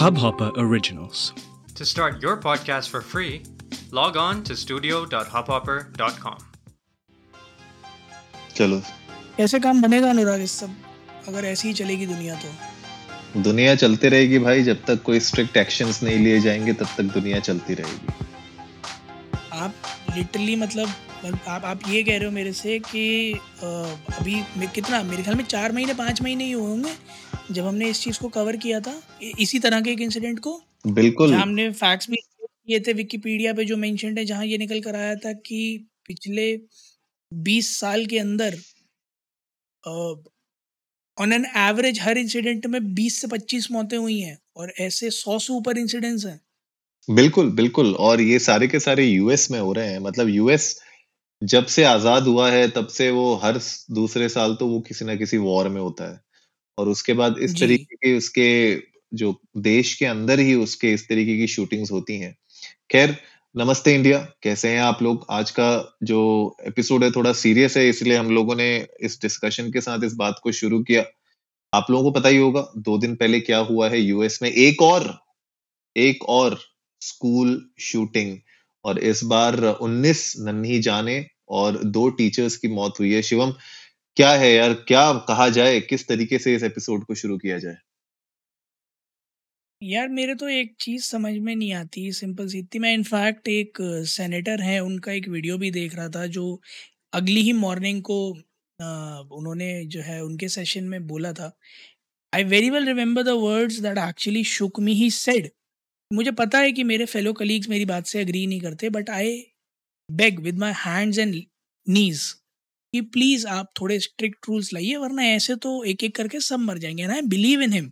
Hubhopper Originals. To start your podcast for free, log on to studio.hubhopper.com. चलो। कैसे काम बनेगा अनुराग इस सब? अगर ऐसी ही चलेगी दुनिया तो। दुनिया चलती रहेगी भाई जब तक कोई स्ट्रिक्ट एक्शंस नहीं लिए जाएँगे तब तक दुनिया चलती रहेगी। आप लिटरली मतलब आप आप ये कह रहे हो मेरे से कि अ, अभी मैं कितना मेरे ख्याल में चार महीने पाँच महीने ही हुए होंगे। जब हमने इस चीज़ को कवर किया था इसी तरह के एक इंसिडेंट को बिल्कुल। हमने फैक्ट्स भी किए थे विकिपीडिया पे जो मेंशन है जहाँ ये निकल कर आया था कि पिछले बीस साल के अंदर ऑन एन एवरेज हर इंसिडेंट में बीस से पच्चीस मौतें हुई हैं और ऐसे सौ से ऊपर इंसिडेंट्स हैं। बिल्कुल बिल्कुल। और ये सारे के सारे यूएस में हो रहे हैं। मतलब यूएस जब से आज़ाद हुआ है तब से वो हर दूसरे साल तो वो किसी ना किसी वॉर में होता है। और उसके बाद इस तरीके के उसके जो देश के अंदर ही उसके इस तरीके की शूटिंग्स होती हैं। खैर नमस्ते इंडिया कैसे हैं आप लोग? आज का जो एपिसोड है थोड़ा सीरियस है इसलिए हम लोगों ने इस डिस्कशन के साथ इस बात को शुरू किया। आप लोगों को पता ही होगा दो दिन पहले क्या हुआ है यूएस में। एक और एक और स्कूल शूटिंग। और इस बार 19 नन्ही जाने और दो टीचर्स की मौत हुई है। शिवम क्या है यार? क्या कहा जाए? किस तरीके से इस एपिसोड को शुरू किया जाए? यार, मेरे तो एक चीज़ समझ में नहीं आती सिंपल सी थी मैं इनफैक्ट एक सेनेटर हैं, उनका एक वीडियो भी देख रहा था, जो अगली ही मॉर्निंग को उन्होंने जो है, उनके सेशन में बोला था। I very well remember the words that actually shook me he said मुझे पता है कि मेरे फेलो कलीग्स मेरी बात से अग्री नहीं करते but I beg with my hands and knees कि प्लीज़ आप थोड़े स्ट्रिक्ट रूल्स लाइए वरना ऐसे तो एक एक करके सब मर जाएँगे and I believe in him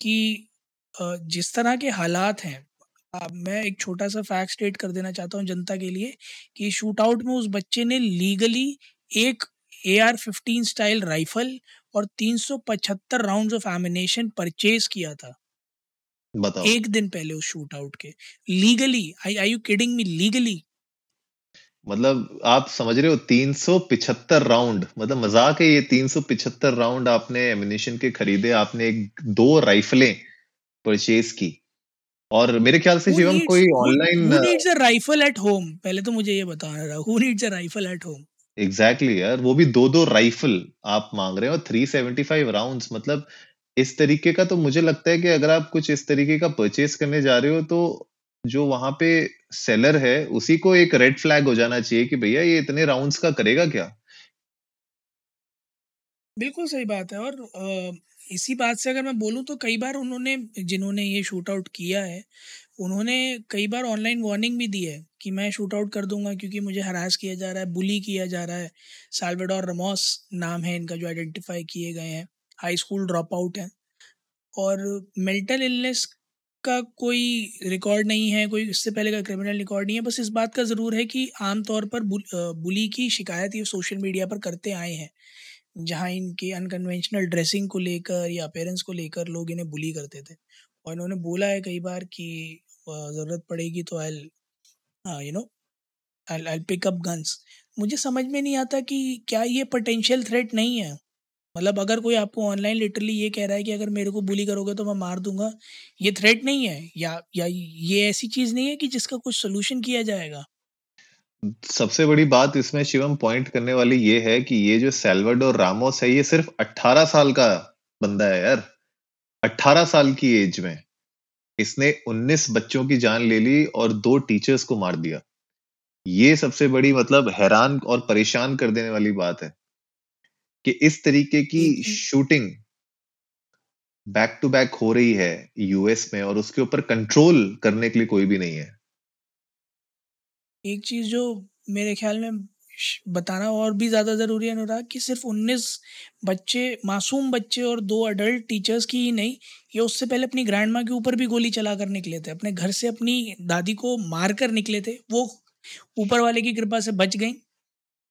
कि जिस तरह के हालात हैं अब मैं एक छोटा सा फैक्ट स्टेट कर देना चाहता हूँ जनता के लिए कि शूट आउट में उस बच्चे ने लीगली एक A R fifteen style rifle और 375 राउंड्स ऑफ़ एमिनेशन परचेज किया था। बताओ। एक दिन पहले उस शूट आउट के। Legally I I you kidding me? Legally मतलब आप समझ रहे हो 375 राउंड मतलब मज़ाक है ये 375 राउंड आपने एमिनेशन के खरीदे आपने एक दो राइफलें परचेज की। और मेरे ख्याल से शिवम कोई ऑनलाइन राइफल एट होम पहले तो मुझे ये बताना रहा who needs a rifle at home exactly exactly यार वो भी दो दो राइफल आप मांग रहे हो थ्री सेवेंटी फाइव राउंड मतलब इस तरीके का तो मुझे लगता है कि अगर आप कुछ इस तरीके का परचेस करने जा रहे हो तो जो वहाँ पे सेलर है, उसी को एक रेड फ्लैग हो जाना चाहिए कि भैया ये इतने राउंड्स का करेगा क्या? बिल्कुल सही बात है और इसी बात से अगर मैं बोलूँ तो कई बार उन्होंने, जिन्होंने ये शूट आउट किया है, उन्होंने कई बार ऑनलाइन वार्निंग भी दी है कि मैं शूट आउट कर दूँगा क्योंकि मुझे हरास किया जा रहा है बुली किया जा रहा है। साल्वेडोर रमोस नाम है इनका जो आइडेंटिफाई किए गए हैं हाई स्कूल ड्रॉप आउट हैं। और मेंटल इलनेस का कोई रिकॉर्ड नहीं है कोई इससे पहले का क्रिमिनल रिकॉर्ड नहीं है बस इस बात का ज़रूर है कि आमतौर पर बुल, बुली की शिकायत ये सोशल मीडिया पर करते आए हैं जहाँ इनके अनकन्वेंशनल ड्रेसिंग को लेकर या अपेरेंस को लेकर लोग इन्हें बुली करते थे। और इन्होंने बोला है कई बार कि ज़रूरत पड़ेगी तो I you know I pick up guns मुझे समझ में नहीं आता कि क्या ये पोटेंशियल थ्रेट नहीं है। मतलब अगर कोई आपको ऑनलाइन लिटरली ये कह रहा है कि अगर मेरे को बुली करोगे तो मैं मार दूँगा, ये थ्रेट नहीं है, या या ये ऐसी चीज़ नहीं है कि जिसका कुछ सोल्यूशन किया जाएगा? सबसे बड़ी बात इसमें शिवम पॉइंट करने वाली ये है कि ये जो सेल्वाडोर रामोस है, ये सिर्फ़ 18 साल का बंदा है यार। 18 साल की एज में इसने 19 बच्चों की जान ले ली और दो टीचर्स को मार दिया। ये सबसे बड़ी मतलब हैरान और परेशान कर देने वाली बात है। कि इस तरीके की शूटिंग बैक टू बैक हो रही है यूएस में और उसके ऊपर कंट्रोल करने के लिए कोई भी नहीं है। एक चीज़ जो मेरे ख्याल में बताना और भी ज़्यादा ज़रूरी है अनुराग कि सिर्फ़ 19 बच्चे मासूम बच्चे और दो अडल्ट टीचर्स की ही नहीं ये उससे पहले अपनी ग्रैंड माँ के ऊपर भी गोली चला कर निकले थे। अपने घर से अपनी दादी को मार कर निकले थे वो ऊपर वाले की कृपा से बच गई।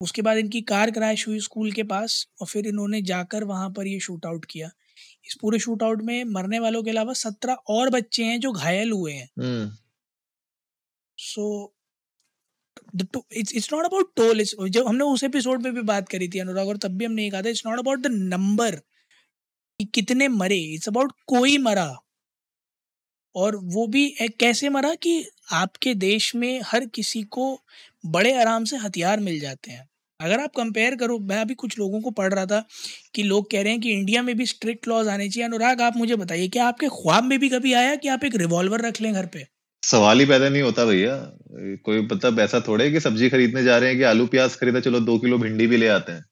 उसके बाद इनकी कार क्रैश हुई स्कूल के पास और फिर इन्होंने जाकर वहाँ पर ये शूट आउट किया। इस पूरे शूट आउट में मरने वालों के अलावा सत्रह और बच्चे हैं जो घायल हुए हैं। So it's it's not about toll जब हमने उस एपिसोड में भी बात करी थी अनुराग और तब भी हमने ये कहा था it's not about the number कितने मरे इट्स अबाउट कोई मरा। और वो भी एक कैसे मरा कि आपके देश में हर किसी को बड़े आराम से हथियार मिल जाते हैं। अगर आप कंपेयर करो मैं अभी कुछ लोगों को पढ़ रहा था कि लोग कह रहे हैं कि इंडिया में भी स्ट्रिक्ट लॉज आने चाहिए। अनुराग आप मुझे बताइए क्या आपके ख्वाब में भी कभी आया कि आप एक रिवॉल्वर रख लें घर पे? सवाल ही पैदा नहीं होता भैया। कोई मतलब ऐसा थोड़े कि सब्ज़ी खरीदने जा रहे हैं कि आलू प्याज खरीदा चलो दो किलो भिंडी भी ले आते हैं।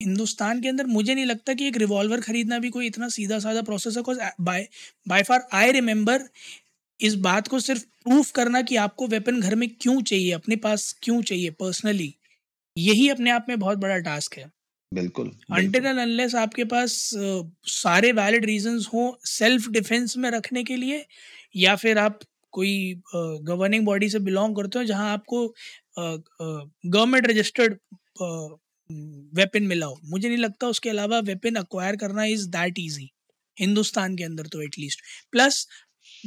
हिंदुस्तान के अंदर मुझे नहीं लगता कि एक रिवॉल्वर खरीदना भी कोई इतना सीधा साधा प्रोसेस है by by far I remember इस बात को सिर्फ़ प्रूफ करना कि आपको वेपन घर में क्यों चाहिए अपने पास क्यों चाहिए पर्सनली यही अपने आप में बहुत बड़ा टास्क है। बिल्कुल अनटिल अनलेस आपके पास सारे वैलिड रीजंस हो सेल्फ डिफेंस में रखने के लिए या फिर आप कोई गवर्निंग बॉडी से बिलोंग करते हो जहाँ आपको गवर्नमेंट रजिस्टर्ड वेपन मिला हो। मुझे नहीं लगता उसके अलावा वेपन अक्वायर करना इज़ दैट इजी हिंदुस्तान के अंदर तो एटलीस्ट प्लस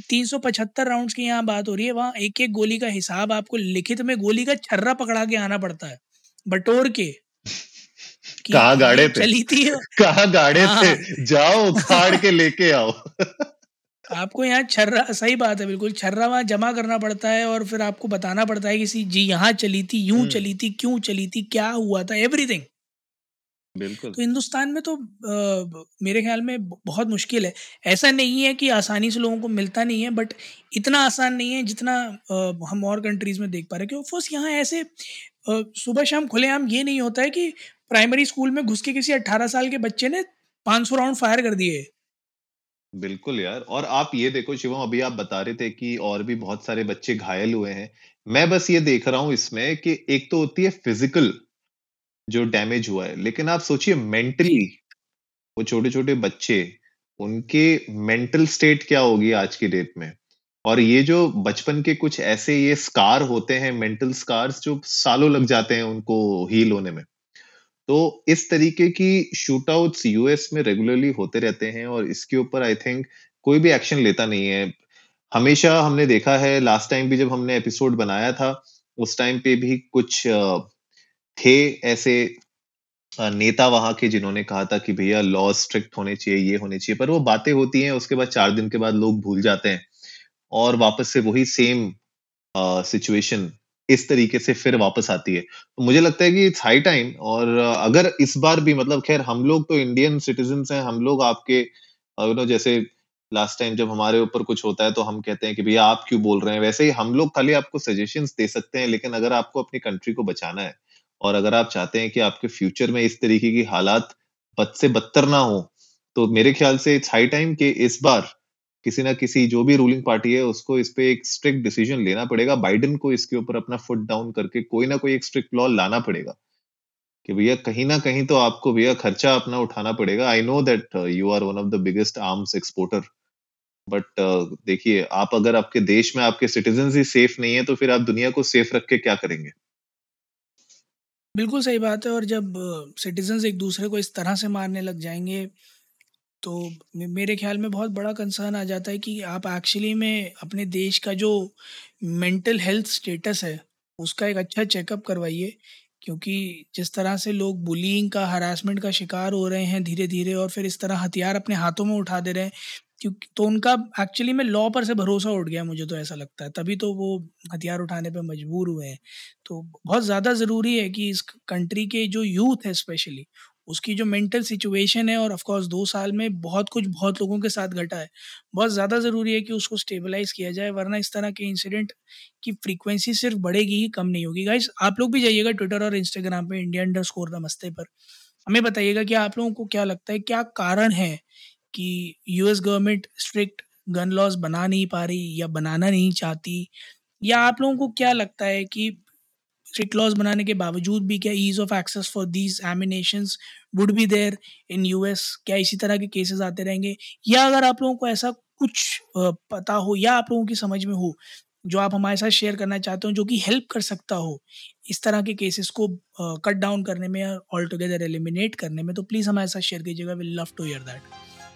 तीन सौ पचहत्तर राउंड की यहाँ बात हो रही है वहाँ एक एक गोली का हिसाब आपको लिखित में गोली का छर्रा पकड़ा के आना पड़ता है बटोर के। कहा गाड़े पे? चली थी कहा गाड़े हाँ। पे? जाओ उखाड़ के लेके आओ। आपको यहाँ छर्रा सही बात है बिल्कुल छर्रा वहाँ जमा करना पड़ता है और फिर आपको बताना पड़ता है कि जी यहाँ चली थी यूँ हम्म। चली थी क्यों चली थी क्या हुआ था एवरीथिंग बिल्कुल। तो हिंदुस्तान में तो आ, मेरे ख्याल में बहुत मुश्किल है। ऐसा नहीं है कि आसानी से लोगों को मिलता नहीं है बट इतना आसान नहीं है जितना आ, हम और कंट्रीज़ में देख पा रहे हैं। क्योंकि यहाँ ऐसे सुबह शाम खुलेआम ये नहीं होता है कि प्राइमरी स्कूल में घुस के किसी अट्ठारह साल के बच्चे ने पाँच सौ राउंड फायर कर दिए। बिल्कुल यार और आप ये देखो शिवम अभी आप बता रहे थे कि और भी बहुत सारे बच्चे घायल हुए हैं। मैं बस ये देख रहा हूँ इसमें कि एक तो होती है फ़िज़िकल जो डैमेज हुआ है। लेकिन आप सोचिए मेंटली वो छोटे छोटे बच्चे उनके मेंटल स्टेट क्या होगी आज की डेट में? और ये जो बचपन के कुछ ऐसे ये स्कार होते हैं मेंटल स्कार्स जो सालों लग जाते हैं उनको हील होने में। तो इस तरीके की शूट आउट्स यूएस में रेगुलरली होते रहते हैं और इसके ऊपर आई थिंक कोई भी एक्शन लेता नहीं है। हमेशा हमने देखा है लास्ट टाइम भी जब हमने एपिसोड बनाया था उस टाइम पे भी कुछ थे ऐसे नेता वहाँ के जिन्होंने कहा था कि भैया लॉ स्ट्रिक्ट होने चाहिए, ये होने चाहिए, पर वो बातें होती हैं, उसके बाद चार दिन के बाद लोग भूल जाते हैं। और वापस से वही सेम सिचुएशन इस तरीके से फिर वापस आती है। तो मुझे लगता है कि इट्स हाई टाइम और अगर इस बार भी मतलब खैर हम लोग तो इंडियन सिटीजन हैं, हम लोग आपके यू नो जैसे लास्ट टाइम जब हमारे ऊपर कुछ होता है तो हम कहते हैं कि भैया आप क्यों बोल रहे हैं? वैसे ही हम लोग खाली आपको सजेशन दे सकते हैं, लेकिन अगर आपको अपनी कंट्री को बचाना है और अगर आप चाहते हैं कि आपके फ्यूचर में इस तरीके की हालात बद से बदतर ना हो तो मेरे ख्याल से इट्स हाई टाइम कि इस बार किसी ना किसी जो भी रूलिंग पार्टी है, उसको इस पे एक स्ट्रिक्ट डिसीज़न लेना पड़ेगा। बाइडेन को इसके ऊपर अपना फुट डाउन करके कोई ना कोई एक स्ट्रिक्ट लॉ लाना पड़ेगा कि भैया कहीं ना कहीं तो आपको भैया खर्चा अपना उठाना पड़ेगा। I know that you are one of the biggest arms exporter but देखिए, आप अगर आपके देश में आपके सिटीजन ही सेफ़ नहीं है तो फिर आप दुनिया को सेफ़ रख के क्या करेंगे? बिल्कुल सही बात है और जब सिटीजन एक दूसरे को इस तरह से मारने लग जाएँगे तो मेरे ख्याल में बहुत बड़ा कंसर्न आ जाता है कि आप एक्चुअली में अपने देश का जो मेंटल हेल्थ स्टेटस है, उसका एक अच्छा चेकअप करवाइए, क्योंकि जिस तरह से लोग बुलिंग का हरासमेंट का शिकार हो रहे हैं धीरे धीरे और फिर इस तरह हथियार अपने हाथों में उठा दे रहे हैं क्योंकि तो उनका एक्चुअली में लॉ पर से भरोसा उठ गया मुझे तो ऐसा लगता है। तभी तो वो हथियार उठाने पर मजबूर हुए हैं। तो बहुत ज़्यादा ज़रूरी है कि इस कंट्री के जो यूथ है स्पेशली उसकी जो मेंटल सिचुएशन है और ऑफ़ कोर्स दो साल में बहुत कुछ बहुत लोगों के साथ घटा है। बहुत ज़्यादा ज़रूरी है कि उसको स्टेबलाइज किया जाए, वरना इस तरह के इंसिडेंट की फ्रीक्वेंसी सिर्फ़ बढ़ेगी ही, कम नहीं होगी। गाइज़ आप लोग भी जाइएगा ट्विटर और इंस्टाग्राम पे इंडिया अंडर स्कोर नमस्ते पर। हमें बताइएगा कि आप लोगों को क्या लगता है, क्या कारण है कि US government strict gun laws बना नहीं पा रही या बनाना नहीं चाहती, या आप लोगों को क्या लगता है कि स्ट्रिक्ट लॉज बनाने के बावजूद भी क्या ease of access for these ammunition would be there in US क्या इसी तरह के केसेस आते रहेंगे? या अगर आप लोगों को ऐसा कुछ पता हो या आप लोगों की समझ में हो, जो आप हमारे साथ शेयर करना चाहते हो, जो कि हेल्प कर सकता हो, इस तरह के केसेस को कट डाउन करने में ऑल टुगेदर एलिमिनेट करने में तो प्लीज़ हमारे साथ शेयर कीजिएगा। Will love to hear that